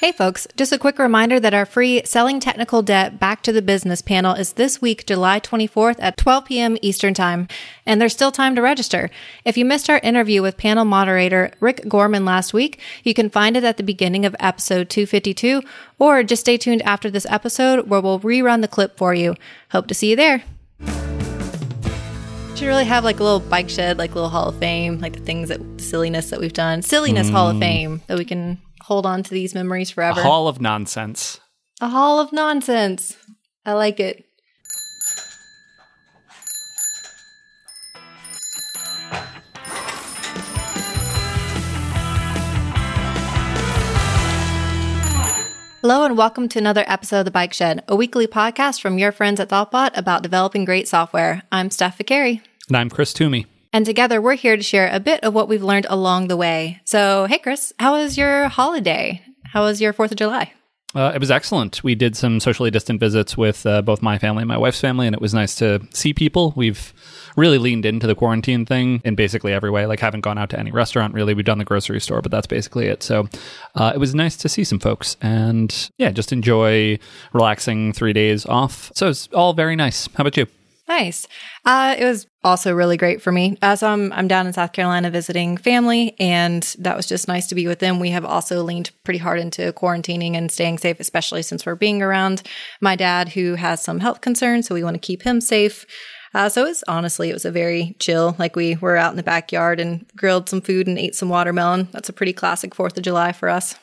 Hey folks, just a quick reminder that our free Selling Technical Debt Back to the Business panel is this week, July 24th at 12 p.m. Eastern Time, and there's still time to register. If you missed our interview with panel moderator Rick Gorman last week, you can find it at the beginning of episode 252, or just stay tuned after this episode where we'll rerun the clip for you. Hope to see you there. Should really have like a little bike shed, like a little Hall of Fame, like the things that silliness that we've done, silliness Hall of mm. Fame that we can hold on to these memories forever. A hall of nonsense. A hall of nonsense. I like it. Hello and welcome to another episode of The Bike Shed, a weekly podcast from your friends at Thoughtbot about developing great software. I'm Steph Viccari. And I'm Chris Toomey. And together we're here to share a bit of what we've learned along the way. So, hey, Chris, how was your holiday? How was your 4th of July? Uh, it was excellent. We did some socially distant visits with uh, both my family and my wife's family, and it was nice to see people. We've really leaned into the quarantine thing in basically every way. Like, haven't gone out to any restaurant really. We've done the grocery store, but that's basically it. So, uh, it was nice to see some folks and yeah, just enjoy relaxing three days off. So, it's all very nice. How about you? Nice. Uh, it was also really great for me. Uh, so I'm, I'm down in South Carolina visiting family, and that was just nice to be with them. We have also leaned pretty hard into quarantining and staying safe, especially since we're being around my dad who has some health concerns. So we want to keep him safe. Uh, so it's honestly, it was a very chill. Like we were out in the backyard and grilled some food and ate some watermelon. That's a pretty classic Fourth of July for us.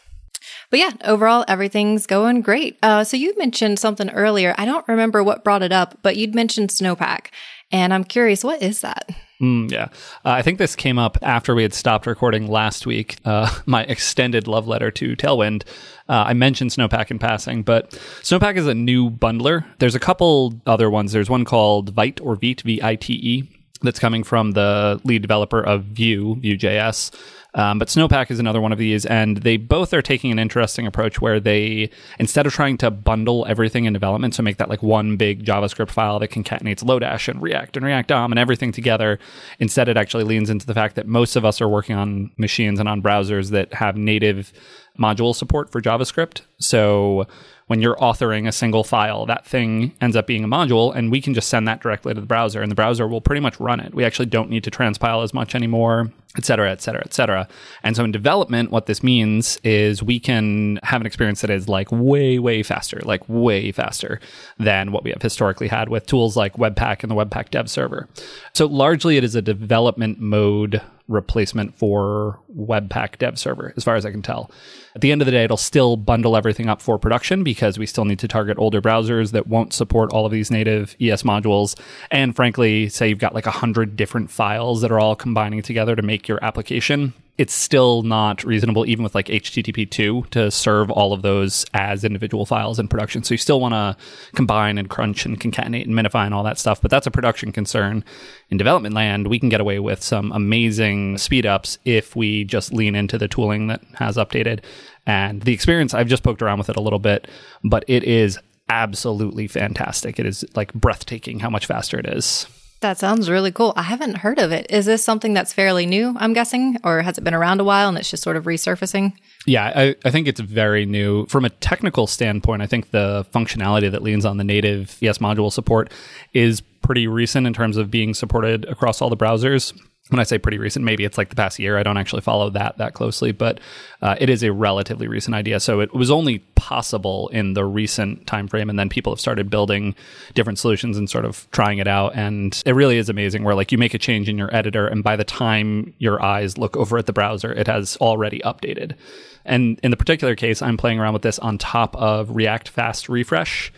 But yeah, overall, everything's going great. Uh, so you mentioned something earlier. I don't remember what brought it up, but you'd mentioned Snowpack. And I'm curious, what is that? Mm, yeah. Uh, I think this came up after we had stopped recording last week. Uh, my extended love letter to Tailwind. Uh, I mentioned Snowpack in passing, but Snowpack is a new bundler. There's a couple other ones. There's one called Vite or Vite, V I T E, that's coming from the lead developer of Vue, Vue.js. Um, but Snowpack is another one of these, and they both are taking an interesting approach where they, instead of trying to bundle everything in development, so make that like one big JavaScript file that concatenates Lodash and React and React DOM and everything together, instead it actually leans into the fact that most of us are working on machines and on browsers that have native module support for JavaScript. So when you're authoring a single file, that thing ends up being a module, and we can just send that directly to the browser, and the browser will pretty much run it. We actually don't need to transpile as much anymore, et cetera, et cetera, et cetera. And so in development, what this means is we can have an experience that is like way, way faster, like way faster than what we have historically had with tools like Webpack and the Webpack dev server. So largely it is a development mode replacement for Webpack dev server, as far as I can tell. At the end of the day, it'll still bundle everything up for production because we still need to target older browsers that won't support all of these native ES modules. And frankly, say you've got like a hundred different files that are all combining together to make your application it's still not reasonable, even with like HTTP2, to serve all of those as individual files in production. So you still want to combine and crunch and concatenate and minify and all that stuff. But that's a production concern. In development land, we can get away with some amazing speed ups if we just lean into the tooling that has updated. And the experience, I've just poked around with it a little bit, but it is absolutely fantastic. It is like breathtaking how much faster it is. That sounds really cool. I haven't heard of it. Is this something that's fairly new, I'm guessing, or has it been around a while and it's just sort of resurfacing? Yeah, I, I, think it's very new. From a technical standpoint, I think the functionality that leans on the native ES module support is pretty recent in terms of being supported across all the browsers when I say pretty recent, maybe it's like the past year. I don't actually follow that that closely, but uh, it is a relatively recent idea. So it was only possible in the recent time frame, and then people have started building different solutions and sort of trying it out. And it really is amazing. Where like you make a change in your editor, and by the time your eyes look over at the browser, it has already updated. And in the particular case, I'm playing around with this on top of React Fast Refresh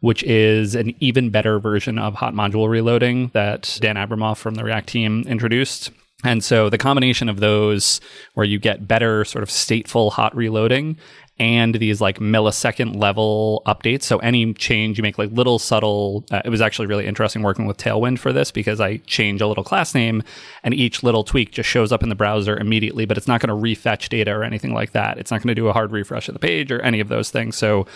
which is an even better version of hot module reloading that Dan Abramov from the React team introduced. And so the combination of those, where you get better sort of stateful hot reloading and these like millisecond level updates. So any change you make, like little subtle, uh, it was actually really interesting working with Tailwind for this because I change a little class name and each little tweak just shows up in the browser immediately, but it's not going to refetch data or anything like that. It's not going to do a hard refresh of the page or any of those things. So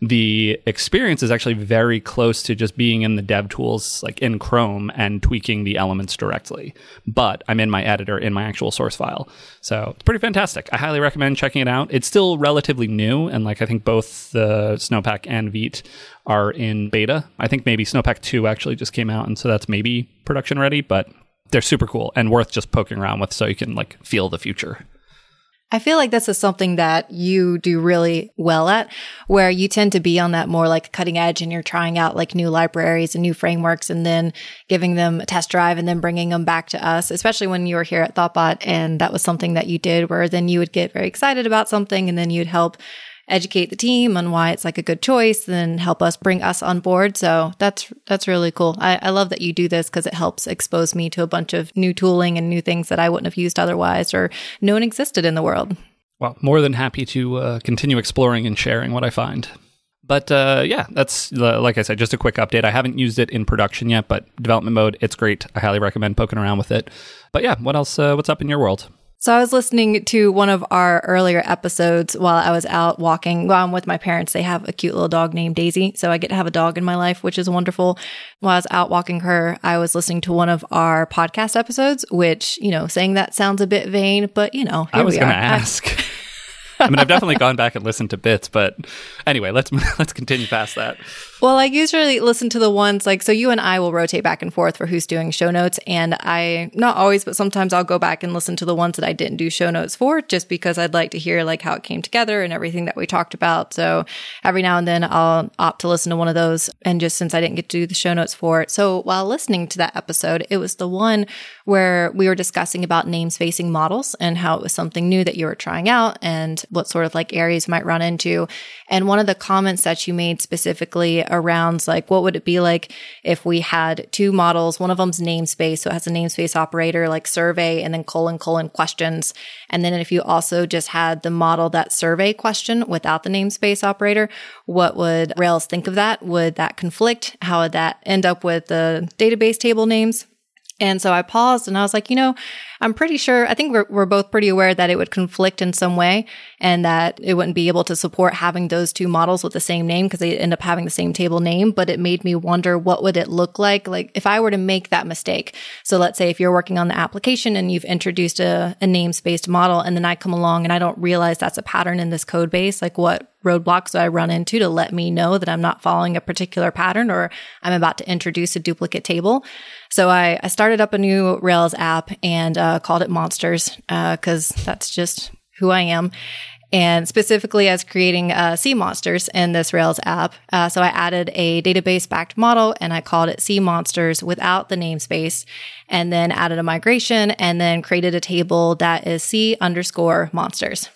the experience is actually very close to just being in the dev tools, like in Chrome and tweaking the elements directly. But I'm in my editor in my actual source file. So it's pretty fantastic. I highly recommend checking it out. It's still relatively new. And like I think both the Snowpack and Vite are in beta. I think maybe Snowpack 2 actually just came out. And so that's maybe production ready, but they're super cool and worth just poking around with so you can like feel the future. I feel like this is something that you do really well at, where you tend to be on that more like cutting edge and you're trying out like new libraries and new frameworks and then giving them a test drive and then bringing them back to us, especially when you were here at Thoughtbot. And that was something that you did where then you would get very excited about something and then you'd help educate the team on why it's like a good choice and help us bring us on board. So that's that's really cool. I, I love that you do this because it helps expose me to a bunch of new tooling and new things that I wouldn't have used otherwise or known existed in the world. Well, more than happy to uh, continue exploring and sharing what I find. But uh, yeah, that's like I said, just a quick update. I haven't used it in production yet, but development mode, it's great. I highly recommend poking around with it. But yeah, what else? Uh, what's up in your world? So I was listening to one of our earlier episodes while I was out walking. Well, I'm with my parents. They have a cute little dog named Daisy. So I get to have a dog in my life, which is wonderful. While I was out walking her, I was listening to one of our podcast episodes, which, you know, saying that sounds a bit vain, but you know, I was going to ask. I mean, I've definitely gone back and listened to bits, but anyway, let's let's continue past that. Well, I usually listen to the ones like so you and I will rotate back and forth for who's doing show notes and I not always but sometimes I'll go back and listen to the ones that I didn't do show notes for just because I'd like to hear like how it came together and everything that we talked about. So every now and then I'll opt to listen to one of those and just since I didn't get to do the show notes for it. So while listening to that episode, it was the one where we were discussing about name spacing models and how it was something new that you were trying out and what sort of like areas might run into. And one of the comments that you made specifically around like, what would it be like if we had two models? One of them's namespace. So it has a namespace operator like survey and then colon, colon questions. And then if you also just had the model that survey question without the namespace operator, what would Rails think of that? Would that conflict? How would that end up with the database table names? And so I paused and I was like, you know, I'm pretty sure, I think we're, we're both pretty aware that it would conflict in some way and that it wouldn't be able to support having those two models with the same name because they end up having the same table name. But it made me wonder what would it look like? Like if I were to make that mistake. So let's say if you're working on the application and you've introduced a, a namespace model and then I come along and I don't realize that's a pattern in this code base, like what roadblocks do I run into to let me know that I'm not following a particular pattern or I'm about to introduce a duplicate table. So I, I started up a new Rails app and uh, called it Monsters because uh, that's just who I am. And specifically as creating uh, C monsters in this Rails app. Uh, so I added a database backed model and I called it sea monsters without the namespace and then added a migration and then created a table that is C underscore monsters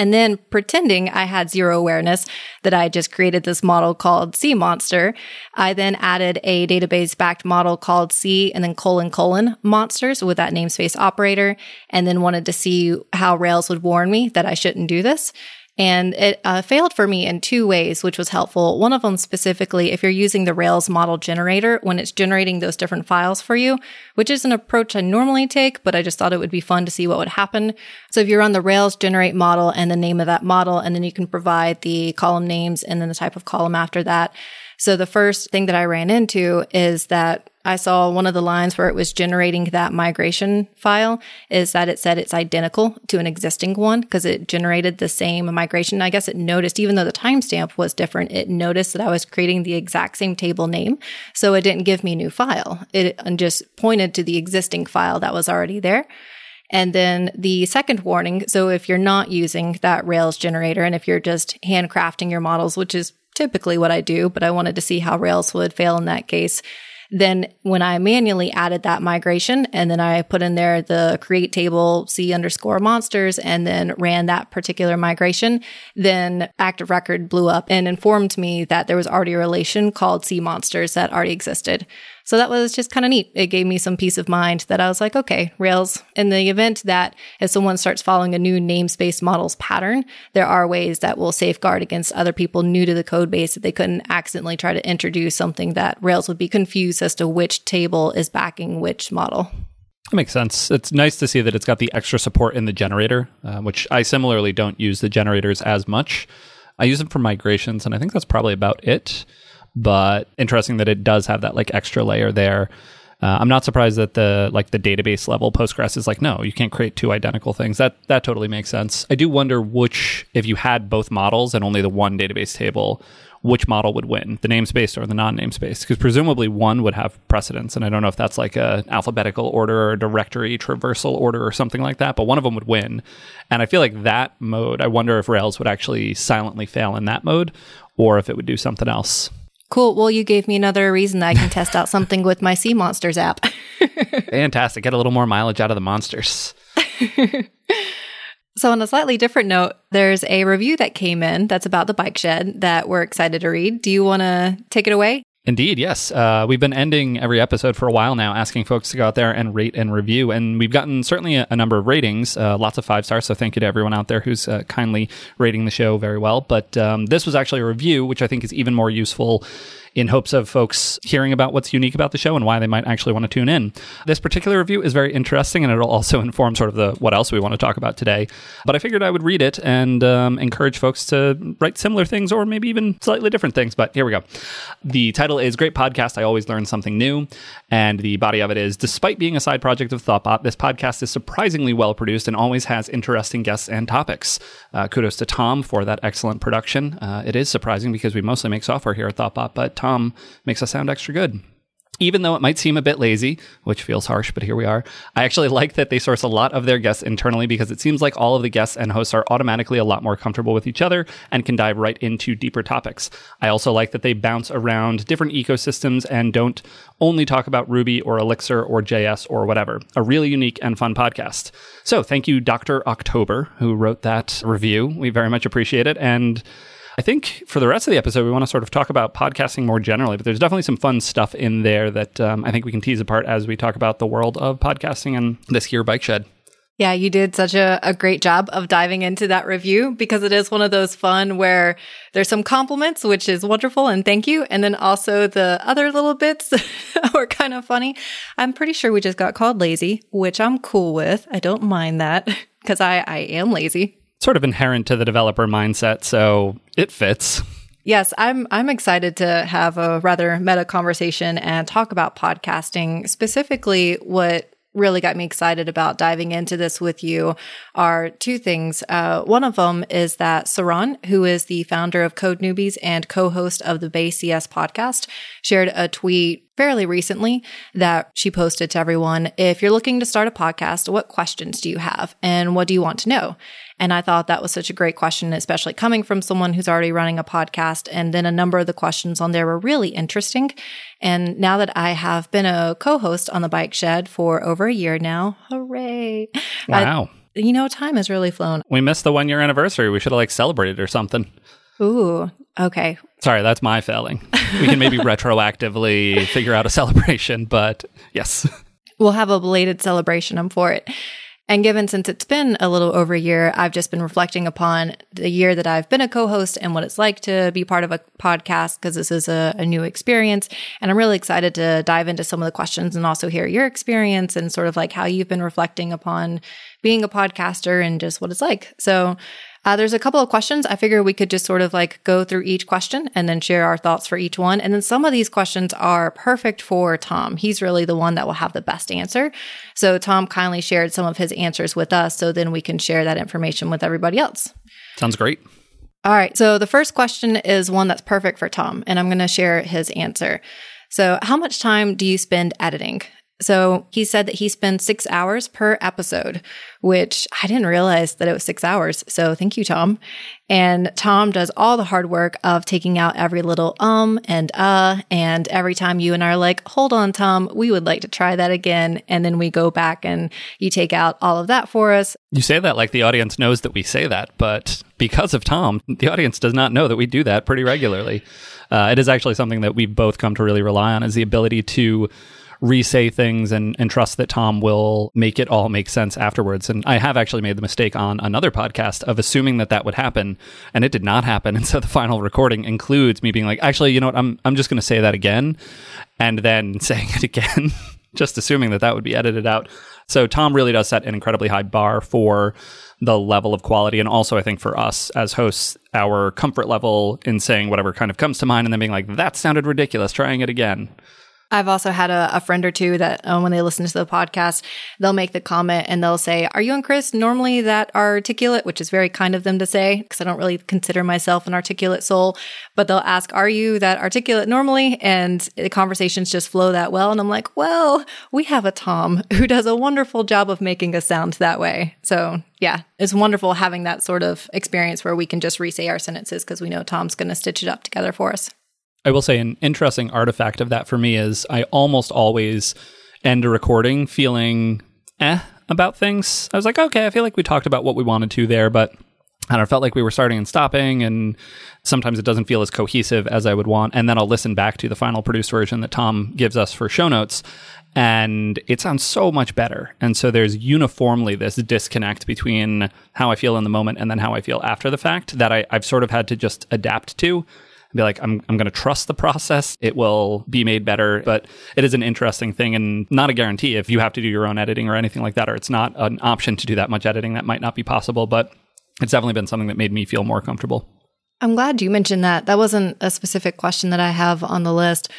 and then pretending I had zero awareness that I just created this model called C Monster. I then added a database backed model called C and then colon colon monsters with that namespace operator, and then wanted to see how Rails would warn me that I shouldn't do this. And it uh, failed for me in two ways, which was helpful. One of them specifically, if you're using the Rails model generator, when it's generating those different files for you, which is an approach I normally take, but I just thought it would be fun to see what would happen. So if you're on the Rails generate model and the name of that model, and then you can provide the column names and then the type of column after that. So the first thing that I ran into is that I saw one of the lines where it was generating that migration file is that it said it's identical to an existing one because it generated the same migration. I guess it noticed, even though the timestamp was different, it noticed that I was creating the exact same table name. So it didn't give me a new file. It just pointed to the existing file that was already there. And then the second warning. So if you're not using that Rails generator and if you're just handcrafting your models, which is typically what I do, but I wanted to see how Rails would fail in that case then when I manually added that migration and then I put in there the create table C underscore monsters and then ran that particular migration, then active record blew up and informed me that there was already a relation called C monsters that already existed. So that was just kind of neat. It gave me some peace of mind that I was like, okay, Rails, in the event that if someone starts following a new namespace models pattern, there are ways that will safeguard against other people new to the code base that they couldn't accidentally try to introduce something that Rails would be confused as to which table is backing which model. That makes sense. It's nice to see that it's got the extra support in the generator, uh, which I similarly don't use the generators as much. I use them for migrations, and I think that's probably about it but interesting that it does have that like extra layer there. Uh, I'm not surprised that the like the database level Postgres is like, no, you can't create two identical things. That that totally makes sense. I do wonder which, if you had both models and only the one database table, which model would win, the namespace or the non-namespace? Because presumably one would have precedence, and I don't know if that's like a alphabetical order or a directory traversal order or something like that, but one of them would win. And I feel like that mode, I wonder if Rails would actually silently fail in that mode, or if it would do something else. Cool. Well, you gave me another reason that I can test out something with my Sea Monsters app. Fantastic. Get a little more mileage out of the monsters. So, on a slightly different note, there's a review that came in that's about the bike shed that we're excited to read. Do you want to take it away? Indeed, yes. Uh, we've been ending every episode for a while now, asking folks to go out there and rate and review. And we've gotten certainly a, a number of ratings, uh, lots of five stars. So thank you to everyone out there who's uh, kindly rating the show very well. But um, this was actually a review, which I think is even more useful in hopes of folks hearing about what's unique about the show and why they might actually want to tune in. This particular review is very interesting and it'll also inform sort of the what else we want to talk about today. But I figured I would read it and um, encourage folks to write similar things or maybe even slightly different things. But here we go. The title is Great Podcast. I always learn something new. And the body of it is Despite being a side project of Thoughtbot, this podcast is surprisingly well produced and always has interesting guests and topics. Uh, kudos to Tom for that excellent production. Uh, it is surprising because we mostly make software here at Thoughtbot, but Tom makes us sound extra good even though it might seem a bit lazy, which feels harsh, but here we are. I actually like that they source a lot of their guests internally because it seems like all of the guests and hosts are automatically a lot more comfortable with each other and can dive right into deeper topics. I also like that they bounce around different ecosystems and don't only talk about Ruby or Elixir or JS or whatever. A really unique and fun podcast. So thank you, Dr. October, who wrote that review. We very much appreciate it. And I think for the rest of the episode, we want to sort of talk about podcasting more generally, but there's definitely some fun stuff in there that um, I think we can tease apart as we talk about the world of podcasting and this here bike shed. Yeah, you did such a, a great job of diving into that review because it is one of those fun where there's some compliments, which is wonderful and thank you. And then also the other little bits were kind of funny. I'm pretty sure we just got called lazy, which I'm cool with. I don't mind that because I, I am lazy sort of inherent to the developer mindset, so it fits. Yes, I'm I'm excited to have a rather meta conversation and talk about podcasting, specifically what really got me excited about diving into this with you are two things. Uh, one of them is that Saron, who is the founder of Code Newbies and co-host of the Base.cs podcast, shared a tweet fairly recently that she posted to everyone. If you're looking to start a podcast, what questions do you have and what do you want to know? And I thought that was such a great question, especially coming from someone who's already running a podcast. And then a number of the questions on there were really interesting. And now that I have been a co-host on the Bike Shed for over a year now, hooray! Wow. I, you know, time has really flown. We missed the one year anniversary. We should have like celebrated or something. Ooh, okay. Sorry, that's my failing. We can maybe retroactively figure out a celebration, but yes. We'll have a belated celebration. I'm for it. And given since it's been a little over a year, I've just been reflecting upon the year that I've been a co-host and what it's like to be part of a podcast because this is a, a, new experience. And I'm really excited to dive into some of the questions and also hear your experience and sort of like how you've been reflecting upon being a podcaster and just what it's like. So uh, there's a couple of questions. I figure we could just sort of like go through each question and then share our thoughts for each one. And then some of these questions are perfect for Tom. He's really the one that will have the best answer. So Tom kindly shared some of his answers with us. So then we can share that information with everybody else. Sounds great. All right. So the first question is one that's perfect for Tom, and I'm going to share his answer. So, how much time do you spend editing? So he said that he spends six hours per episode, which I didn't realize that it was six hours. So thank you, Tom. And Tom does all the hard work of taking out every little um and uh. And every time you and I are like, hold on, Tom, we would like to try that again. And then we go back and you take out all of that for us. You say that like the audience knows that we say that, but because of Tom, the audience does not know that we do that pretty regularly. Uh, it is actually something that we've both come to really rely on is the ability to re-say things and, and trust that Tom will make it all make sense afterwards. And I have actually made the mistake on another podcast of assuming that that would happen, and it did not happen. And so the final recording includes me being like, actually, you know what? I'm I'm just going to say that again, and then saying it again, just assuming that that would be edited out. So Tom really does set an incredibly high bar for the level of quality. And also, I think for us as hosts, our comfort level in saying whatever kind of comes to mind and then being like, that sounded ridiculous, trying it again I've also had a, a friend or two that uh, when they listen to the podcast, they'll make the comment and they'll say, Are you and Chris normally that articulate? Which is very kind of them to say because I don't really consider myself an articulate soul. But they'll ask, Are you that articulate normally? And the conversations just flow that well. And I'm like, Well, we have a Tom who does a wonderful job of making us sound that way. So yeah, it's wonderful having that sort of experience where we can just re our sentences because we know Tom's going to stitch it up together for us. I will say an interesting artifact of that for me is I almost always end a recording feeling eh about things. I was like, okay, I feel like we talked about what we wanted to there, but I don't know, felt like we were starting and stopping, and sometimes it doesn't feel as cohesive as I would want. And then I'll listen back to the final produced version that Tom gives us for show notes, and it sounds so much better. And so there's uniformly this disconnect between how I feel in the moment and then how I feel after the fact that I, I've sort of had to just adapt to be like, I'm, I'm going to trust the process. It will be made better. But it is an interesting thing and not a guarantee if you have to do your own editing or anything like that, or it's not an option to do that much editing. That might not be possible, but it's definitely been something that made me feel more comfortable. I'm glad you mentioned that. That wasn't a specific question that I have on the list.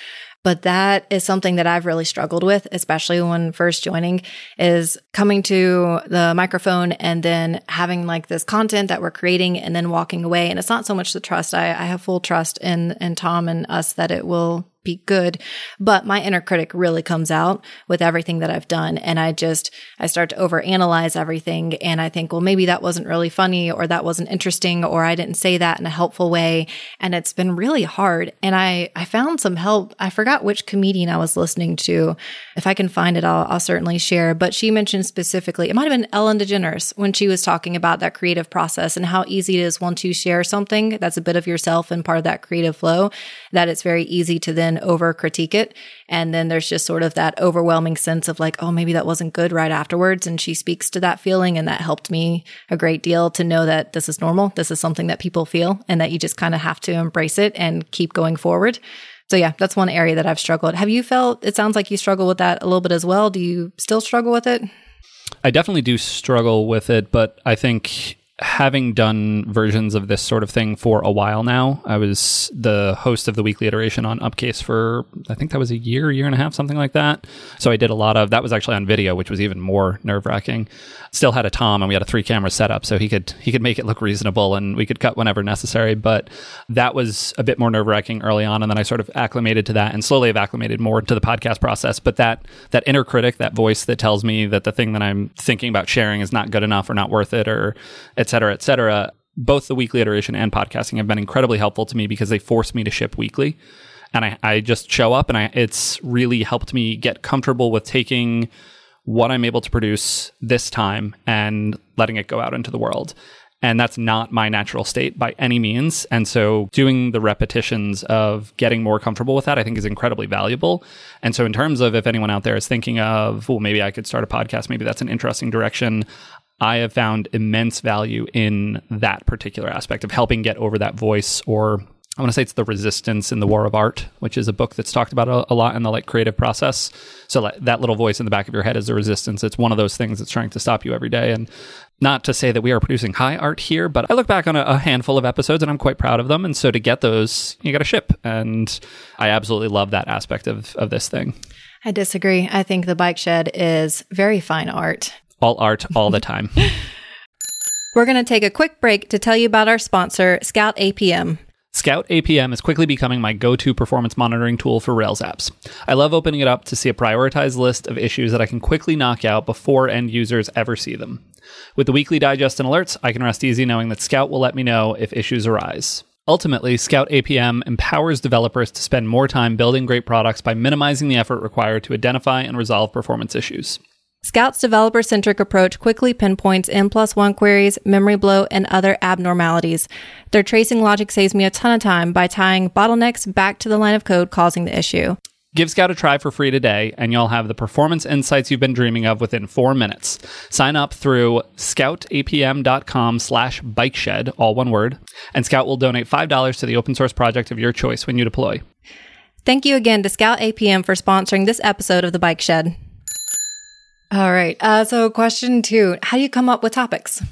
But that is something that I've really struggled with, especially when first joining is coming to the microphone and then having like this content that we're creating and then walking away. And it's not so much the trust. I, I have full trust in, in Tom and us that it will be good. But my inner critic really comes out with everything that I've done. And I just, I start to overanalyze everything. And I think, well, maybe that wasn't really funny or that wasn't interesting or I didn't say that in a helpful way. And it's been really hard. And I, I found some help. I forgot which comedian I was listening to. If I can find it, I'll, I'll certainly share. But she mentioned specifically, it might have been Ellen DeGeneres when she was talking about that creative process and how easy it is once you share something that's a bit of yourself and part of that creative flow, that it's very easy to then then over critique it. And then there's just sort of that overwhelming sense of like, oh, maybe that wasn't good right afterwards. And she speaks to that feeling. And that helped me a great deal to know that this is normal. This is something that people feel and that you just kind of have to embrace it and keep going forward. So yeah, that's one area that I've struggled. Have you felt, it sounds like you struggle with that a little bit as well. Do you still struggle with it? I definitely do struggle with it, but I think having done versions of this sort of thing for a while now, I was the host of the weekly iteration on Upcase for I think that was a year, year and a half, something like that. So I did a lot of that was actually on video, which was even more nerve wracking. Still had a Tom and we had a three camera setup, so he could he could make it look reasonable and we could cut whenever necessary. But that was a bit more nerve wracking early on, and then I sort of acclimated to that and slowly have acclimated more to the podcast process. But that that inner critic, that voice that tells me that the thing that I'm thinking about sharing is not good enough or not worth it or etc cetera, et cetera, both the weekly iteration and podcasting have been incredibly helpful to me because they force me to ship weekly. And I, I just show up and I, it's really helped me get comfortable with taking what I'm able to produce this time and letting it go out into the world. And that's not my natural state by any means. And so doing the repetitions of getting more comfortable with that, I think is incredibly valuable. And so in terms of if anyone out there is thinking of, well, maybe I could start a podcast, maybe that's an interesting direction. I have found immense value in that particular aspect of helping get over that voice or I want to say it's the resistance in the war of art, which is a book that's talked about a, a lot in the like creative process. So that little voice in the back of your head is the resistance. It's one of those things that's trying to stop you every day. And not to say that we are producing high art here, but I look back on a, a handful of episodes and I'm quite proud of them. And so to get those, you got to ship. And I absolutely love that aspect of, of this thing. I disagree. I think the bike shed is very fine art all art all the time. We're going to take a quick break to tell you about our sponsor, Scout APM. Scout APM is quickly becoming my go to performance monitoring tool for Rails apps. I love opening it up to see a prioritized list of issues that I can quickly knock out before end users ever see them. With the weekly digest and alerts, I can rest easy knowing that Scout will let me know if issues arise. Ultimately, Scout APM empowers developers to spend more time building great products by minimizing the effort required to identify and resolve performance issues. Scout's developer centric approach quickly pinpoints N plus one queries, memory bloat, and other abnormalities. Their tracing logic saves me a ton of time by tying bottlenecks back to the line of code causing the issue. Give Scout a try for free today, and you'll have the performance insights you've been dreaming of within four minutes. Sign up through scoutapm.com slash bikeshed, all one word, and Scout will donate $5 to the open source project of your choice when you deploy. Thank you again to Scout APM for sponsoring this episode of The Bike Shed. All right. Uh, so, question two How do you come up with topics?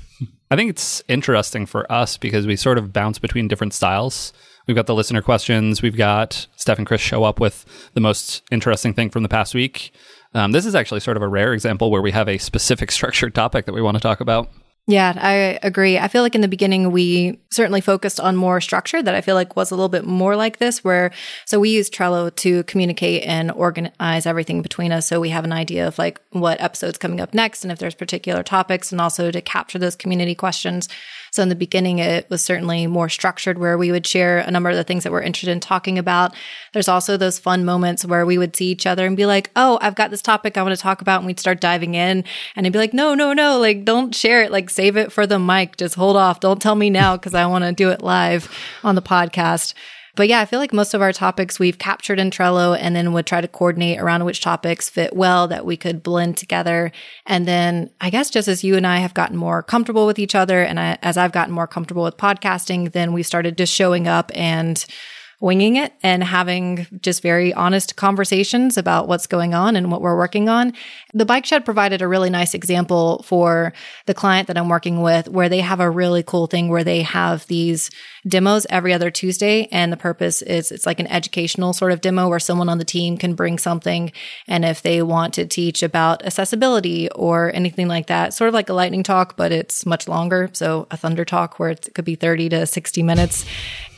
I think it's interesting for us because we sort of bounce between different styles. We've got the listener questions. We've got Steph and Chris show up with the most interesting thing from the past week. Um, this is actually sort of a rare example where we have a specific structured topic that we want to talk about. Yeah, I agree. I feel like in the beginning, we certainly focused on more structure that I feel like was a little bit more like this, where so we use Trello to communicate and organize everything between us. So we have an idea of like what episode's coming up next and if there's particular topics and also to capture those community questions. So in the beginning, it was certainly more structured where we would share a number of the things that we're interested in talking about. There's also those fun moments where we would see each other and be like, Oh, I've got this topic I want to talk about. And we'd start diving in and I'd be like, no, no, no, like don't share it. Like save it for the mic. Just hold off. Don't tell me now because I want to do it live on the podcast. But yeah, I feel like most of our topics we've captured in Trello and then would try to coordinate around which topics fit well that we could blend together. And then I guess just as you and I have gotten more comfortable with each other and I, as I've gotten more comfortable with podcasting, then we started just showing up and winging it and having just very honest conversations about what's going on and what we're working on. The bike shed provided a really nice example for the client that I'm working with where they have a really cool thing where they have these demos every other Tuesday. And the purpose is it's like an educational sort of demo where someone on the team can bring something. And if they want to teach about accessibility or anything like that, sort of like a lightning talk, but it's much longer. So a thunder talk where it could be 30 to 60 minutes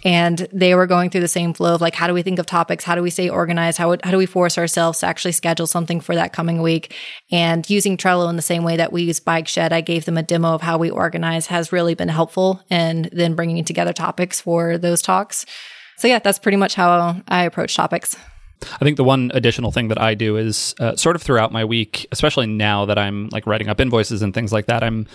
and they were going through the same flow of like how do we think of topics? How do we stay organized? How, how do we force ourselves to actually schedule something for that coming week? And using trello in the same way that we use bike shed i gave them a demo of how we organize has really been helpful and then bringing together topics for those talks. So yeah that's pretty much how i approach topics. I think the one additional thing that I do is uh, sort of throughout my week, especially now that I'm like writing up invoices and things like that, I'm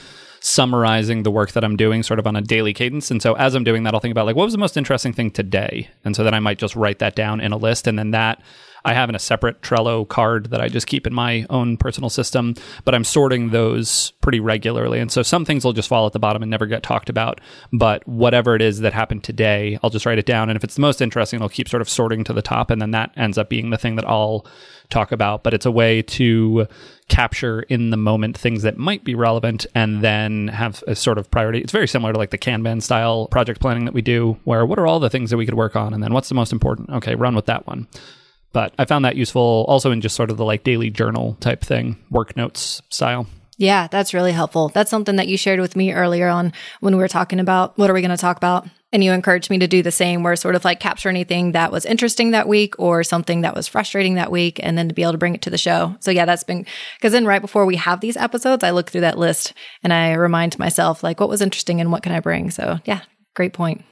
summarizing the work that I'm doing sort of on a daily cadence. And so as I'm doing that, I'll think about like, what was the most interesting thing today? And so then I might just write that down in a list. And then that I have in a separate Trello card that I just keep in my own personal system, but I'm sorting those pretty regularly. And so some things will just fall at the bottom and never get talked about. But whatever it is that happened today, I'll just write it down. And if it's the most interesting, I'll keep sort of sorting to the top. And then that ends up being the thing that I'll talk about. But it's a way to capture in the moment things that might be relevant and then have a sort of priority. It's very similar to like the Kanban style project planning that we do, where what are all the things that we could work on? And then what's the most important? Okay, run with that one. But I found that useful also in just sort of the like daily journal type thing, work notes style. Yeah, that's really helpful. That's something that you shared with me earlier on when we were talking about what are we going to talk about. And you encouraged me to do the same, where sort of like capture anything that was interesting that week or something that was frustrating that week, and then to be able to bring it to the show. So, yeah, that's been because then right before we have these episodes, I look through that list and I remind myself, like, what was interesting and what can I bring? So, yeah, great point.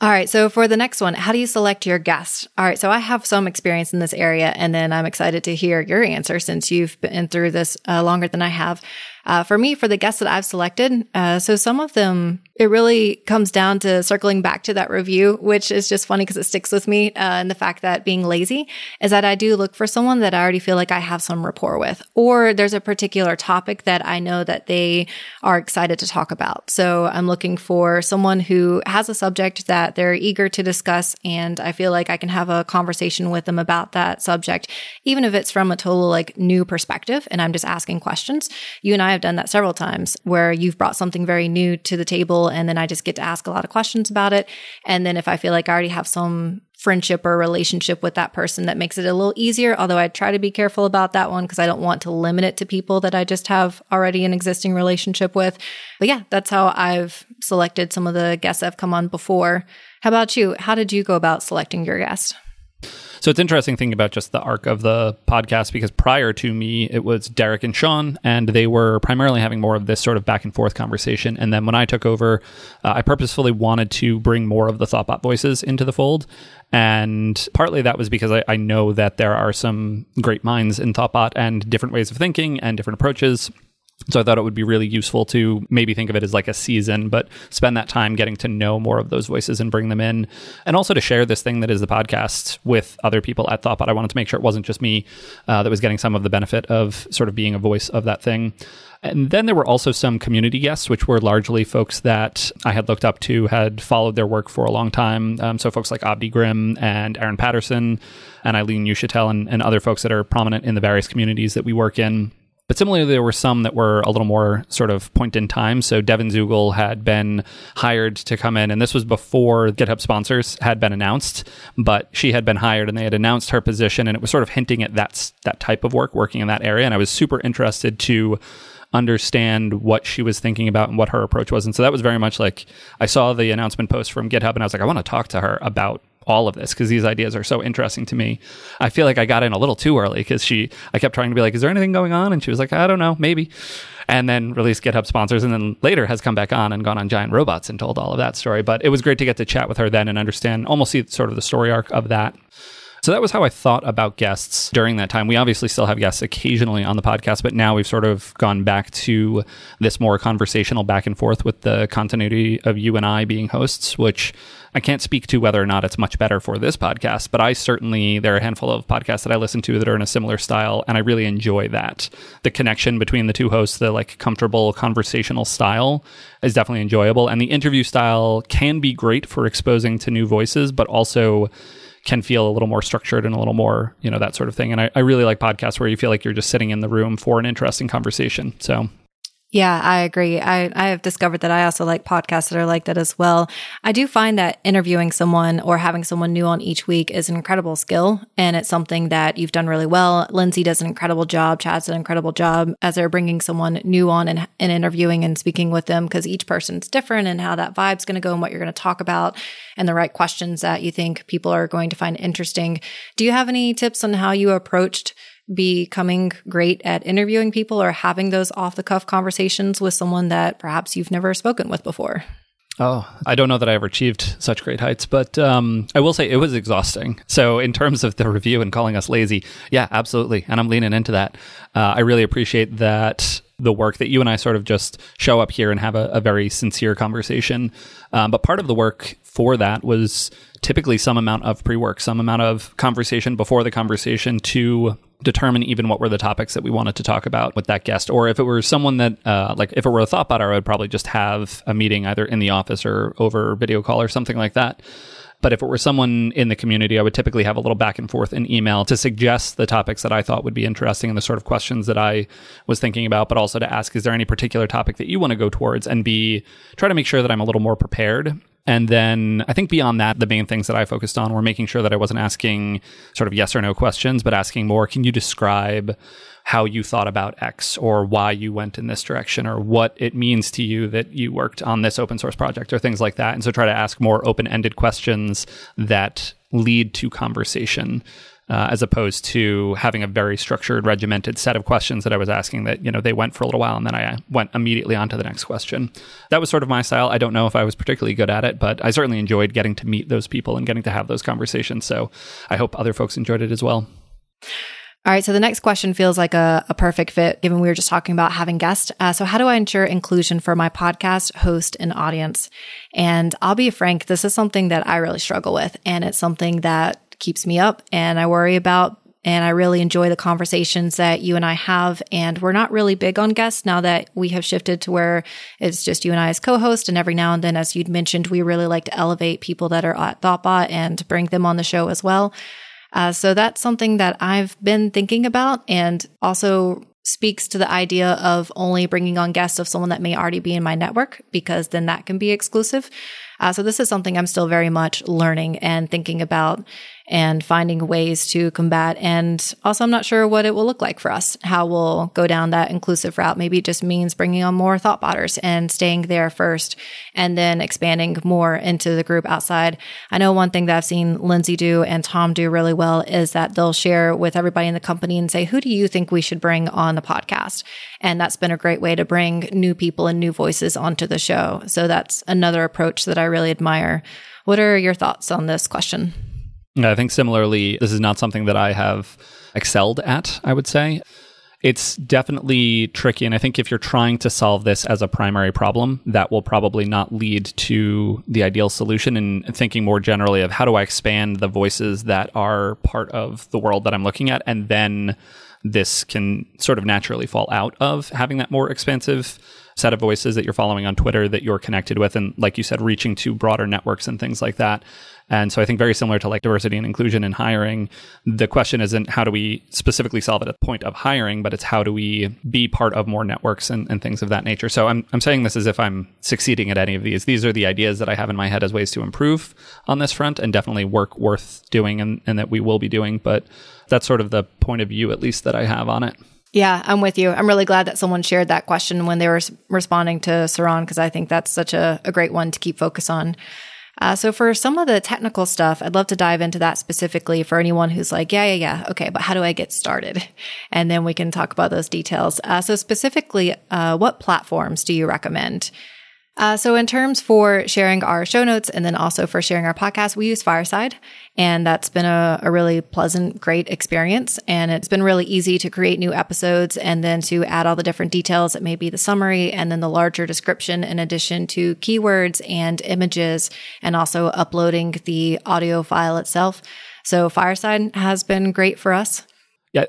All right. So for the next one, how do you select your guest? All right. So I have some experience in this area, and then I'm excited to hear your answer since you've been through this uh, longer than I have. Uh, for me, for the guests that I've selected, uh, so some of them it really comes down to circling back to that review, which is just funny because it sticks with me. Uh, and the fact that being lazy is that I do look for someone that I already feel like I have some rapport with, or there's a particular topic that I know that they are excited to talk about. So I'm looking for someone who has a subject that they're eager to discuss. And I feel like I can have a conversation with them about that subject, even if it's from a total like new perspective. And I'm just asking questions. You and I have done that several times where you've brought something very new to the table and then I just get to ask a lot of questions about it. And then if I feel like I already have some friendship or relationship with that person that makes it a little easier. Although I try to be careful about that one because I don't want to limit it to people that I just have already an existing relationship with. But yeah, that's how I've selected some of the guests that have come on before. How about you? How did you go about selecting your guest? So it's interesting thinking about just the arc of the podcast because prior to me, it was Derek and Sean, and they were primarily having more of this sort of back and forth conversation. And then when I took over, uh, I purposefully wanted to bring more of the Thoughtbot voices into the fold. And partly that was because I, I know that there are some great minds in Thoughtbot and different ways of thinking and different approaches. So I thought it would be really useful to maybe think of it as like a season, but spend that time getting to know more of those voices and bring them in. And also to share this thing that is the podcast with other people at Thoughtbot. I wanted to make sure it wasn't just me uh, that was getting some of the benefit of sort of being a voice of that thing. And then there were also some community guests, which were largely folks that I had looked up to, had followed their work for a long time. Um, so folks like Avdi Grimm and Aaron Patterson and Eileen Uchitelle and, and other folks that are prominent in the various communities that we work in. But similarly, there were some that were a little more sort of point in time. So Devon Zuegel had been hired to come in, and this was before GitHub sponsors had been announced. But she had been hired, and they had announced her position, and it was sort of hinting at that that type of work, working in that area. And I was super interested to understand what she was thinking about and what her approach was. And so that was very much like I saw the announcement post from GitHub, and I was like, I want to talk to her about all of this because these ideas are so interesting to me. I feel like I got in a little too early because she, I kept trying to be like, is there anything going on? And she was like, I don't know, maybe. And then released GitHub sponsors and then later has come back on and gone on Giant Robots and told all of that story. But it was great to get to chat with her then and understand, almost see sort of the story arc of that. So that was how I thought about guests during that time. We obviously still have guests occasionally on the podcast, but now we've sort of gone back to this more conversational back and forth with the continuity of you and I being hosts, which I can't speak to whether or not it's much better for this podcast, but I certainly, there are a handful of podcasts that I listen to that are in a similar style, and I really enjoy that. The connection between the two hosts, the like comfortable conversational style is definitely enjoyable. And the interview style can be great for exposing to new voices, but also can feel a little more structured and a little more, you know, that sort of thing. And I, I really like podcasts where you feel like you're just sitting in the room for an interesting conversation. So yeah, I agree. I, I have discovered that I also like podcasts that are like that as well. I do find that interviewing someone or having someone new on each week is an incredible skill. And it's something that you've done really well. Lindsay does an incredible job. Chad's an incredible job as they're bringing someone new on and, and interviewing and speaking with them because each person's different and how that vibe's going to go and what you're going to talk about and the right questions that you think people are going to find interesting. Do you have any tips on how you approached becoming great at interviewing people or having those off the cuff conversations with someone that perhaps you've never spoken with before? Oh, I don't know that I ever achieved such great heights, but um, I will say it was exhausting. So, in terms of the review and calling us lazy, yeah, absolutely. And I'm leaning into that. Uh, I really appreciate that the work that you and I sort of just show up here and have a, a very sincere conversation. Um, but part of the work for that was typically some amount of pre work, some amount of conversation before the conversation to determine even what were the topics that we wanted to talk about with that guest. Or if it were someone that, uh, like, if it were a Thoughtbot, I would probably just have a meeting either in the office or over video call or something like that. But if it were someone in the community, I would typically have a little back and forth in email to suggest the topics that I thought would be interesting and the sort of questions that I was thinking about, but also to ask, is there any particular topic that you want to go towards? And be, try to make sure that I'm a little more prepared and then I think beyond that, the main things that I focused on were making sure that I wasn't asking sort of yes or no questions, but asking more, can you describe how you thought about X or why you went in this direction or what it means to you that you worked on this open source project or things like that. And so try to ask more open ended questions that lead to conversation uh, as opposed to having a very structured, regimented set of questions that I was asking that, you know, they went for a little while and then I went immediately on to the next question. That was sort of my style. I don't know if I was particularly good at it, but I certainly enjoyed getting to meet those people and getting to have those conversations. So I hope other folks enjoyed it as well. All right, so the next question feels like a, a perfect fit given we were just talking about having guests. Uh, so, how do I ensure inclusion for my podcast, host, and audience? And I'll be frank, this is something that I really struggle with, and it's something that keeps me up and I worry about and I really enjoy the conversations that you and I have. And we're not really big on guests now that we have shifted to where it's just you and I as co-host. And every now and then, as you'd mentioned, we really like to elevate people that are at Thoughtbot and bring them on the show as well. Uh, so that's something that I've been thinking about and also speaks to the idea of only bringing on guests of someone that may already be in my network because then that can be exclusive. Uh, so this is something I'm still very much learning and thinking about and finding ways to combat. And also, I'm not sure what it will look like for us, how we'll go down that inclusive route. Maybe it just means bringing on more Thoughtbotters and staying there first and then expanding more into the group outside. I know one thing that I've seen Lindsay do and Tom do really well is that they'll share with everybody in the company and say, who do you think we should bring on the podcast? And that's been a great way to bring new people and new voices onto the show. So that's another approach that I really admire. What are your thoughts on this question? I think similarly, this is not something that I have excelled at, I would say. It's definitely tricky. And I think if you're trying to solve this as a primary problem, that will probably not lead to the ideal solution. And thinking more generally of how do I expand the voices that are part of the world that I'm looking at, and then this can sort of naturally fall out of having that more expansive set of voices that you're following on Twitter that you're connected with. And like you said, reaching to broader networks and things like that. And so I think very similar to like diversity and inclusion in hiring, the question isn't how do we specifically solve it at the point of hiring, but it's how do we be part of more networks and, and things of that nature. So I'm, I'm saying this as if I'm succeeding at any of these. These are the ideas that I have in my head as ways to improve on this front and definitely work worth doing and, and that we will be doing. But that's sort of the point of view, at least, that I have on it. Yeah, I'm with you. I'm really glad that someone shared that question when they were responding to Saron because I think that's such a, a great one to keep focus on. Uh, so for some of the technical stuff, I'd love to dive into that specifically for anyone who's like, yeah, yeah, yeah, okay, but how do I get started? And then we can talk about those details. Uh, so specifically, uh, what platforms do you recommend? Uh, so, in terms for sharing our show notes and then also for sharing our podcast, we use Fireside. And that's been a, a, really pleasant, great experience. And it's been really easy to create new episodes and then to add all the different details. It may be the summary and then the larger description in addition to keywords and images and also uploading the audio file itself. So, Fireside has been great for us.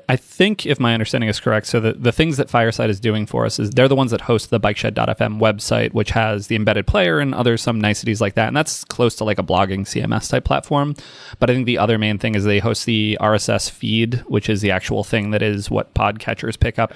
I think if my understanding is correct, so the, the things that Fireside is doing for us is they're the ones that host the bikeshed.fm website, which has the embedded player and other some niceties like that. And that's close to like a blogging CMS type platform. But I think the other main thing is they host the RSS feed, which is the actual thing that is what podcatchers pick up,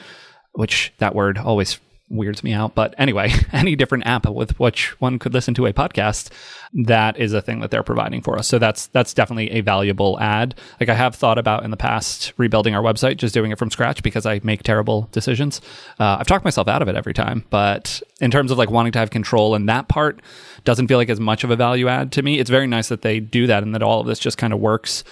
which that word always weirds me out. But anyway, any different app with which one could listen to a podcast, that is a thing that they're providing for us. So that's that's definitely a valuable ad. Like I have thought about in the past rebuilding our website, just doing it from scratch because I make terrible decisions. Uh, I've talked myself out of it every time. But in terms of like wanting to have control and that part doesn't feel like as much of a value add to me. It's very nice that they do that and that all of this just kind of works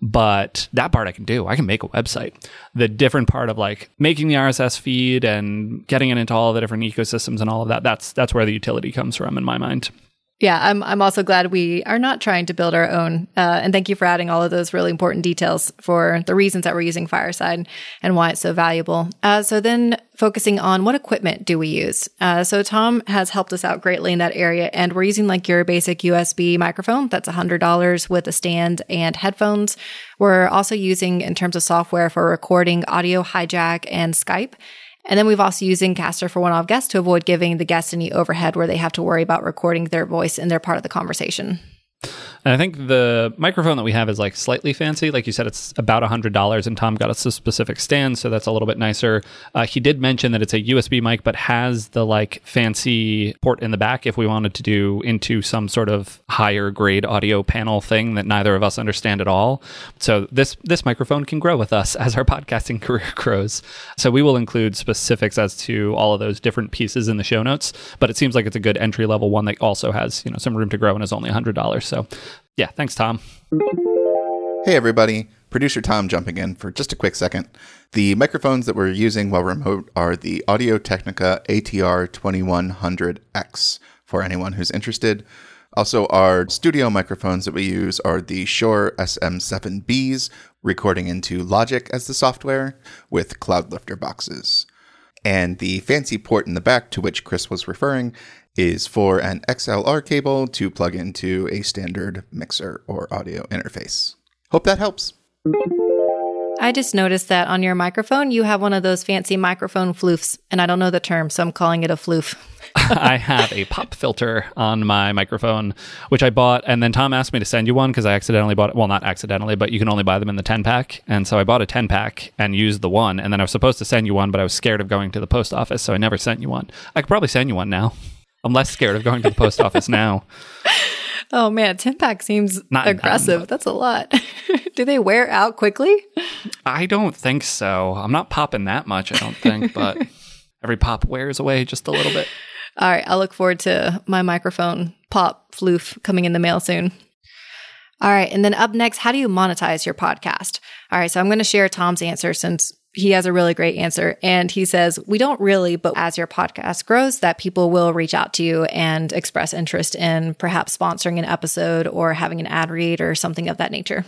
but that part I can do. I can make a website. The different part of like making the RSS feed and getting it into all the different ecosystems and all of that, that's that's where the utility comes from in my mind. Yeah, I'm I'm also glad we are not trying to build our own. Uh, and thank you for adding all of those really important details for the reasons that we're using Fireside and why it's so valuable. Uh, so then focusing on what equipment do we use? Uh, so Tom has helped us out greatly in that area, and we're using like your basic USB microphone. That's hundred dollars with a stand and headphones. We're also using in terms of software for recording Audio Hijack and Skype. And then we've also used Zencastr for one-off guests to avoid giving the guests any overhead where they have to worry about recording their voice and their part of the conversation. And I think the microphone that we have is like slightly fancy. Like you said, it's about $100, and Tom got us a specific stand, so that's a little bit nicer. Uh, he did mention that it's a USB mic, but has the like fancy port in the back if we wanted to do into some sort of higher grade audio panel thing that neither of us understand at all. So this this microphone can grow with us as our podcasting career grows. So we will include specifics as to all of those different pieces in the show notes, but it seems like it's a good entry level one that also has, you know, some room to grow and is only $100. So yeah, thanks, Tom. Hey, everybody. Producer Tom jumping in for just a quick second. The microphones that we're using while remote are the Audio Technica ATR 2100X for anyone who's interested. Also, our studio microphones that we use are the Shure SM7Bs, recording into Logic as the software with Cloudlifter boxes. And the fancy port in the back to which Chris was referring is for an XLR cable to plug into a standard mixer or audio interface. Hope that helps. I just noticed that on your microphone, you have one of those fancy microphone floofs, and I don't know the term, so I'm calling it a floof. I have a pop filter on my microphone, which I bought, and then Tom asked me to send you one because I accidentally bought it. Well, not accidentally, but you can only buy them in the 10 pack. And so I bought a 10 pack and used the one, and then I was supposed to send you one, but I was scared of going to the post office, so I never sent you one. I could probably send you one now. I'm less scared of going to the post office now. Oh man, 10 pack seems Not aggressive. That's a lot. Do they wear out quickly? I don't think so. I'm not popping that much, I don't think, but every pop wears away just a little bit. All right, I'll look forward to my microphone pop floof coming in the mail soon. All right, and then up next, how do you monetize your podcast? All right, so I'm going to share Tom's answer since he has a really great answer. And he says, We don't really, but as your podcast grows, that people will reach out to you and express interest in perhaps sponsoring an episode or having an ad read or something of that nature.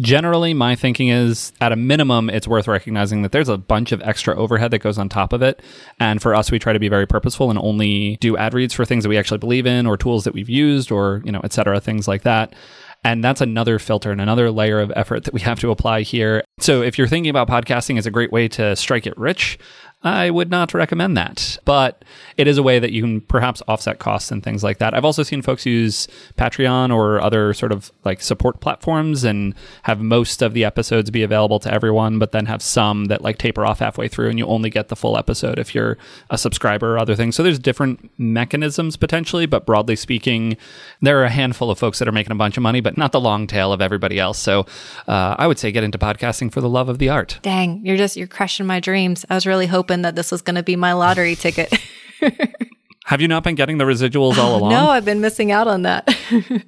Generally, my thinking is at a minimum, it's worth recognizing that there's a bunch of extra overhead that goes on top of it. And for us, we try to be very purposeful and only do ad reads for things that we actually believe in or tools that we've used or, you know, et cetera, things like that. And that's another filter and another layer of effort that we have to apply here. So if you're thinking about podcasting as a great way to strike it rich, I would not recommend that. But it is a way that you can perhaps offset costs and things like that. I've also seen folks use Patreon or other sort of like support platforms and have most of the episodes be available to everyone, but then have some that like taper off halfway through and you only get the full episode if you're a subscriber or other things. So there's different mechanisms potentially, but broadly speaking, there are a handful of folks that are making a bunch of money, but not the long tail of everybody else. So uh, I would say get into podcasting for the love of the art. Dang, you're just, you're crushing my dreams. I was really hoping that this was going to be my lottery ticket. Have you not been getting the residuals all along? no, I've been missing out on that.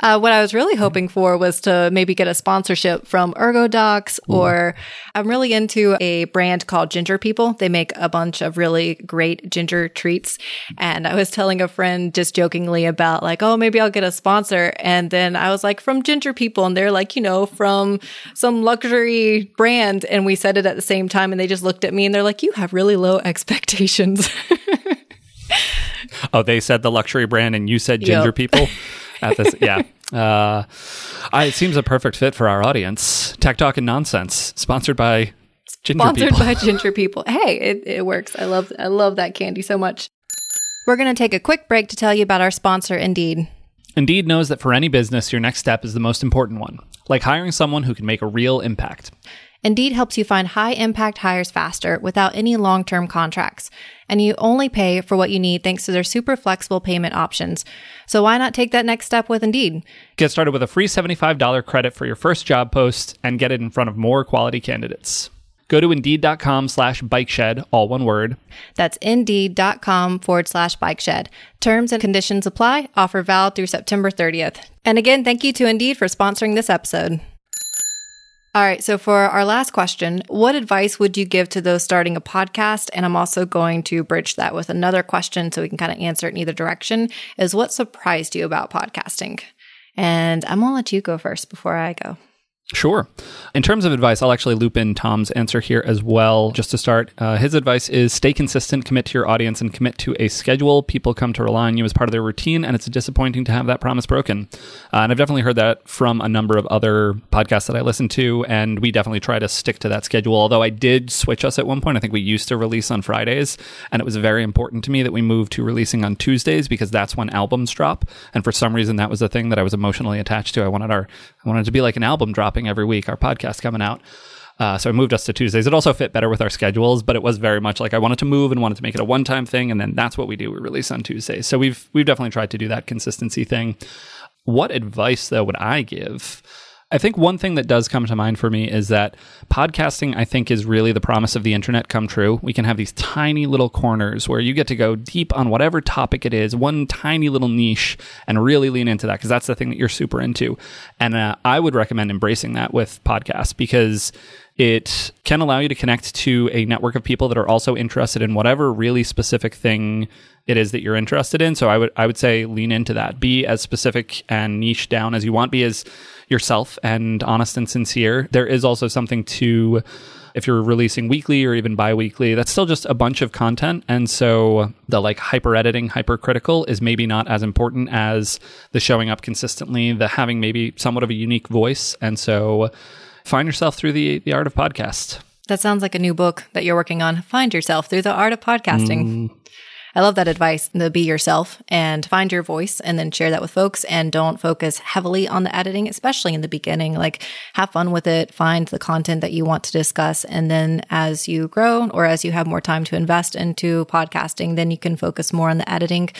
uh, what I was really hoping for was to maybe get a sponsorship from ErgoDox, or I'm really into a brand called Ginger People. They make a bunch of really great ginger treats. And I was telling a friend just jokingly about like, oh, maybe I'll get a sponsor. And then I was like, from Ginger People. And they're like, you know, from some luxury brand. And we said it at the same time. And they just looked at me and they're like, you have really low expectations. Oh, they said the luxury brand, and you said ginger Yep. people. At this, yeah. Uh, I, it seems a perfect fit for our audience. Tech Talk and Nonsense, sponsored by ginger People. Sponsored people. by Ginger People. Hey, it, it works. I love I love that candy so much. We're going to take a quick break to tell you about our sponsor, Indeed. Indeed knows that for any business, your next step is the most important one, like hiring someone who can make a real impact. Indeed helps you find high impact hires faster without any long term contracts. And you only pay for what you need thanks to their super flexible payment options. So why not take that next step with Indeed? Get started with a free $75 credit for your first job post and get it in front of more quality candidates. Go to indeed.com slash bike shed, all one word. That's indeed.com forward slash bike shed. Terms and conditions apply. Offer valid through September 30th. And again, thank you to Indeed for sponsoring this episode. All right. So for our last question, what advice would you give to those starting a podcast? And I'm also going to bridge that with another question so we can kind of answer it in either direction is what surprised you about podcasting? And I'm going to let you go first before I go. Sure. In terms of advice, I'll actually loop in Tom's answer here as well. Just to start, uh, his advice is stay consistent, commit to your audience, and commit to a schedule. People come to rely on you as part of their routine, and it's disappointing to have that promise broken. Uh, and I've definitely heard that from a number of other podcasts that I listen to, and we definitely try to stick to that schedule. Although I did switch us at one point. I think we used to release on Fridays, and it was very important to me that we moved to releasing on Tuesdays because that's when albums drop. And for some reason, that was the thing that I was emotionally attached to. I wanted our, I wanted to be like an album dropping every week, our podcast coming out. Uh, so I moved us to Tuesdays. It also fit better with our schedules, but it was very much like I wanted to move and wanted to make it a one-time thing, and then that's what we do. We release on Tuesdays. So we've we've definitely tried to do that consistency thing. What advice though would I give? I think one thing that does come to mind for me is that podcasting, I think, is really the promise of the internet come true. We can have these tiny little corners where you get to go deep on whatever topic it is, one tiny little niche, and really lean into that because that's the thing that you're super into. And uh, I would recommend embracing that with podcasts because it can allow you to connect to a network of people that are also interested in whatever really specific thing it is that you're interested in. So I would I would say lean into that. Be as specific and niche down as you want. Be as yourself and honest and sincere. There is also something to if you're releasing weekly or even bi-weekly that's still just a bunch of content and so the like hyper editing hypercritical is maybe not as important as the showing up consistently the having maybe somewhat of a unique voice and so find yourself through the the art of podcast That sounds like a new book that you're working on. Find yourself through the art of podcasting. Mm. I love that advice to be yourself and find your voice and then share that with folks and don't focus heavily on the editing, especially in the beginning. Like have fun with it, find the content that you want to discuss. And then as you grow or as you have more time to invest into podcasting, then you can focus more on the editing.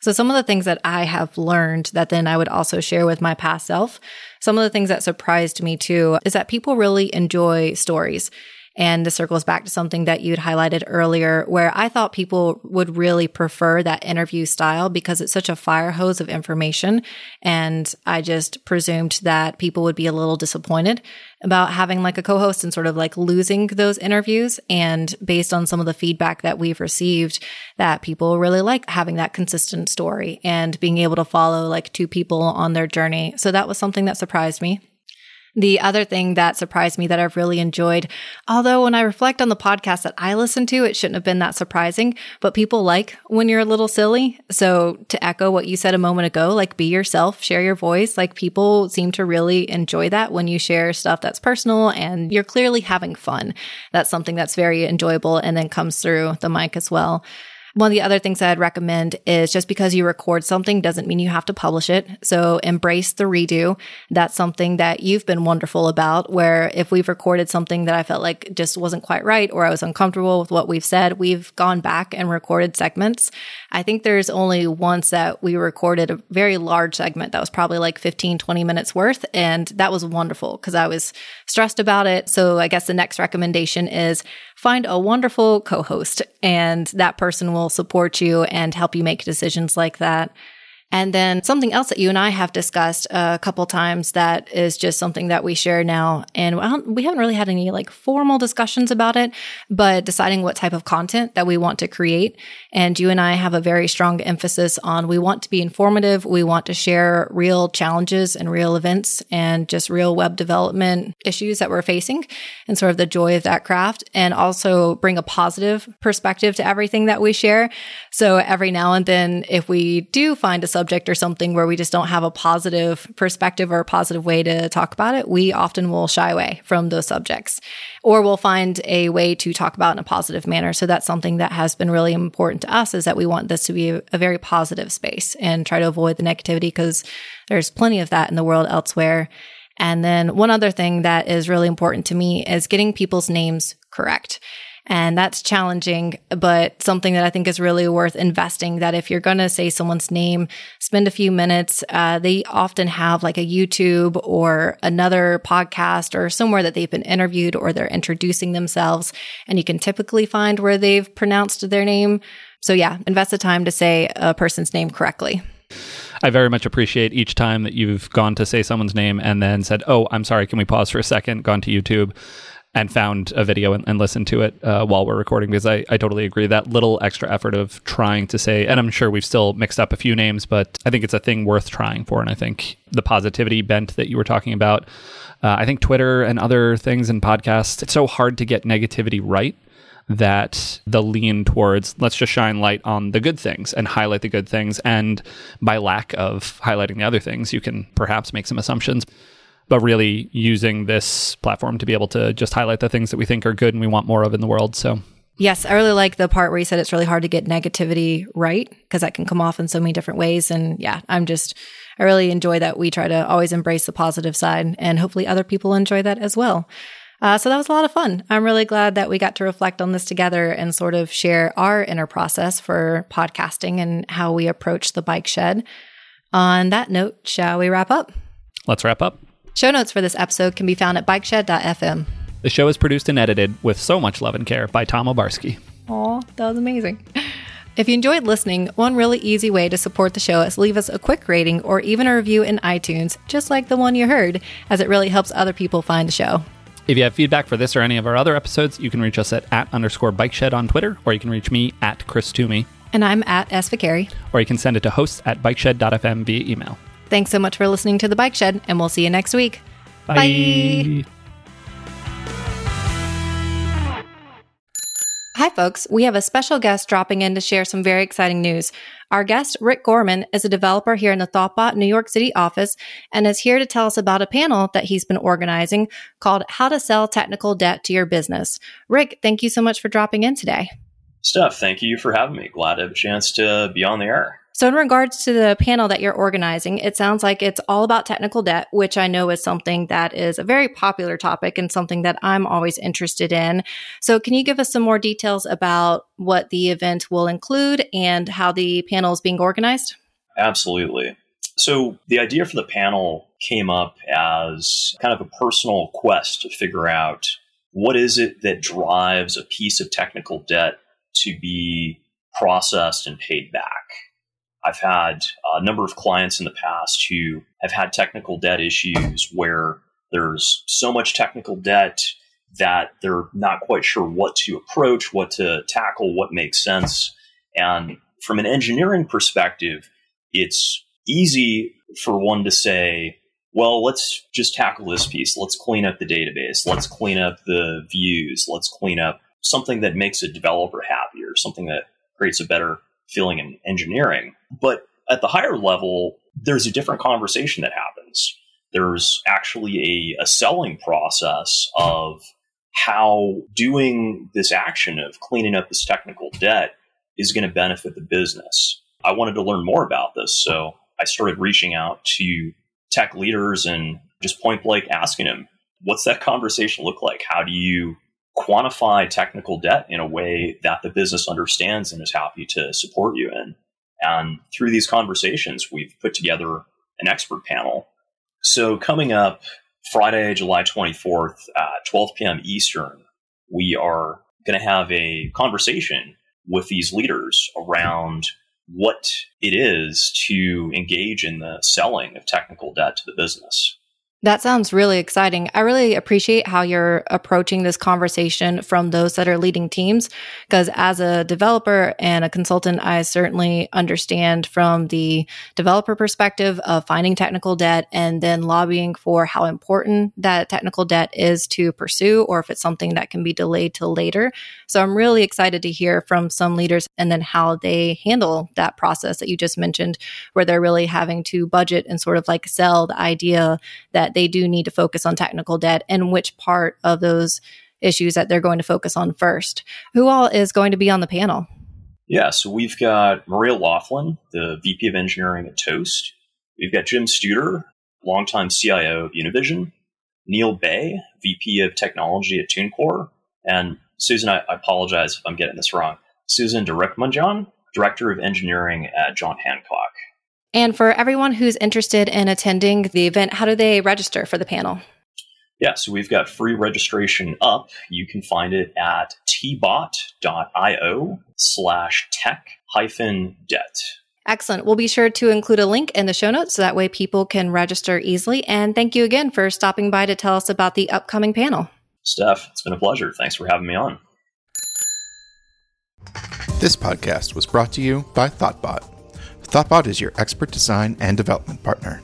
So some of the things that I have learned that then I would also share with my past self, some of the things that surprised me too is that people really enjoy stories. And this circles back to something that you'd highlighted earlier, where I thought people would really prefer that interview style because it's such a fire hose of information. And I just presumed that people would be a little disappointed about having like a co-host and sort of like losing those interviews. And based on some of the feedback that we've received, that people really like having that consistent story and being able to follow like two people on their journey. So that was something that surprised me. The other thing that surprised me that I've really enjoyed, although when I reflect on the podcast that I listen to, it shouldn't have been that surprising, but people like when you're a little silly. So to echo what you said a moment ago, like be yourself, share your voice. Like people seem to really enjoy that when you share stuff that's personal and you're clearly having fun. That's something that's very enjoyable and then comes through the mic as well. One of the other things I'd recommend is just because you record something doesn't mean you have to publish it. So embrace the redo. That's something that you've been wonderful about, where if we've recorded something that I felt like just wasn't quite right or I was uncomfortable with what we've said, we've gone back and recorded segments. I think there's only once that we recorded a very large segment that was probably like 15, 20 minutes worth. And that was wonderful because I was stressed about it. So I guess the next recommendation is find a wonderful co-host and that person will support you and help you make decisions like that. And then something else that you and I have discussed a couple times that is just something that we share now. And we haven't really had any like formal discussions about it, but deciding what type of content that we want to create. And you and I have a very strong emphasis on we want to be informative. We want to share real challenges and real events and just real web development issues that we're facing and sort of the joy of that craft and also bring a positive perspective to everything that we share. So every now and then, if we do find a or something where we just don't have a positive perspective or a positive way to talk about it, we often will shy away from those subjects or we'll find a way to talk about in a positive manner. So that's something that has been really important to us is that we want this to be a, a very positive space and try to avoid the negativity because there's plenty of that in the world elsewhere. And then one other thing that is really important to me is getting people's names correct. And that's challenging, but something that I think is really worth investing that if you're going to say someone's name, spend a few minutes. Uh, they often have like a YouTube or another podcast or somewhere that they've been interviewed or they're introducing themselves. And you can typically find where they've pronounced their name. So yeah, invest the time to say a person's name correctly. I very much appreciate each time that you've gone to say someone's name and then said, "Oh, I'm sorry. Can we pause for a second? Gone to YouTube and found a video and, and listened to it uh, while we're recording because I, I totally agree. That little extra effort of trying to say and i'm sure we've still mixed up a few names but i think it's a thing worth trying for. And i think the positivity bent that you were talking about uh, i think twitter and other things and podcasts it's so hard to get negativity right that the lean towards let's just shine light on the good things and highlight the good things. And by lack of highlighting the other things you can perhaps make some assumptions but really using this platform to be able to just highlight the things that we think are good and we want more of in the world. So Yes, I really like the part where you said it's really hard to get negativity right because that can come off in so many different ways. And yeah, I'm just, I really enjoy that we try to always embrace the positive side and hopefully other people enjoy that as well. Uh, so that was a lot of fun. I'm really glad that we got to reflect on this together and sort of share our inner process for podcasting and how we approach the bike shed. On that note, shall we wrap up? Let's wrap up. Show notes for this episode can be found at bikeshed.fm. The show is produced and edited with so much love and care by Tom Obarski. Aw, that was amazing. If you enjoyed listening, one really easy way to support the show is leave us a quick rating or even a review in iTunes, just like the one you heard, as it really helps other people find the show. If you have feedback for this or any of our other episodes, you can reach us at, at underscore bikeshed on Twitter, or you can reach me at Chris Toomey. And I'm at S. Viccari. Or you can send it to hosts at bikeshed.fm via email. Thanks so much for listening to The Bike Shed, and we'll see you next week. Bye. Bye. Hi, folks. We have a special guest dropping in to share some very exciting news. Our guest, Rick Gorman, is a developer here in the Thoughtbot New York City office and is here to tell us about a panel that he's been organizing called How to Sell Technical Debt to Your Business. Rick, thank you so much for dropping in today. Steph, thank you for having me. Glad to have a chance to be on the air. So, in regards to the panel that you're organizing, it sounds like it's all about technical debt, which I know is something that is a very popular topic and something that I'm always interested in. So, can you give us some more details about what the event will include and how the panel is being organized? Absolutely. So, the idea for the panel came up as kind of a personal quest to figure out what is it that drives a piece of technical debt to be processed and paid back I've had a number of clients in the past who have had technical debt issues where there's so much technical debt that they're not quite sure what to approach, what to tackle, what makes sense. And from an engineering perspective, it's easy for one to say, well, let's just tackle this piece. Let's clean up the database. Let's clean up the views. Let's clean up something that makes a developer happier, something that creates a better feeling in engineering. But at the higher level, there's a different conversation that happens. There's actually a, a selling process of how doing this action of cleaning up this technical debt is going to benefit the business. I wanted to learn more about this, so I started reaching out to tech leaders and just point blank asking them, what's that conversation look like? How do you quantify technical debt in a way that the business understands and is happy to support you in? And through these conversations, we've put together an expert panel. So coming up Friday, July 24th at 12 p.m. Eastern, we are going to have a conversation with these leaders around what it is to engage in the selling of technical debt to the business. That sounds really exciting. I really appreciate how you're approaching this conversation from those that are leading teams. Because as a developer and a consultant, I certainly understand from the developer perspective of finding technical debt and then lobbying for how important that technical debt is to pursue, or if it's something that can be delayed till later. So I'm really excited to hear from some leaders and then how they handle that process that you just mentioned, where they're really having to budget and sort of like sell the idea they do need to focus on technical debt and which part of those issues that they're going to focus on first. Who all is going to be on the panel? Yeah, so we've got Maria Laughlin, the VP of Engineering at Toast. We've got Jim Studer, longtime CIO of Univision. Neil Bay, VP of Technology at TuneCore. And Susan, I, I apologize if I'm getting this wrong. Susan Direkmanjan, Director of Engineering at John Hancock. And for everyone who's interested in attending the event, how do they register for the panel? Yeah, so we've got free registration up. You can find it at tbot.io slash tech hyphen debt. Excellent. We'll be sure to include a link in the show notes so that way people can register easily. And thank you again for stopping by to tell us about the upcoming panel. Steph, it's been a pleasure. Thanks for having me on. This podcast was brought to you by Thoughtbot. Thoughtbot is your expert design and development partner.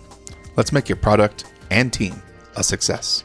Let's make your product and team a success.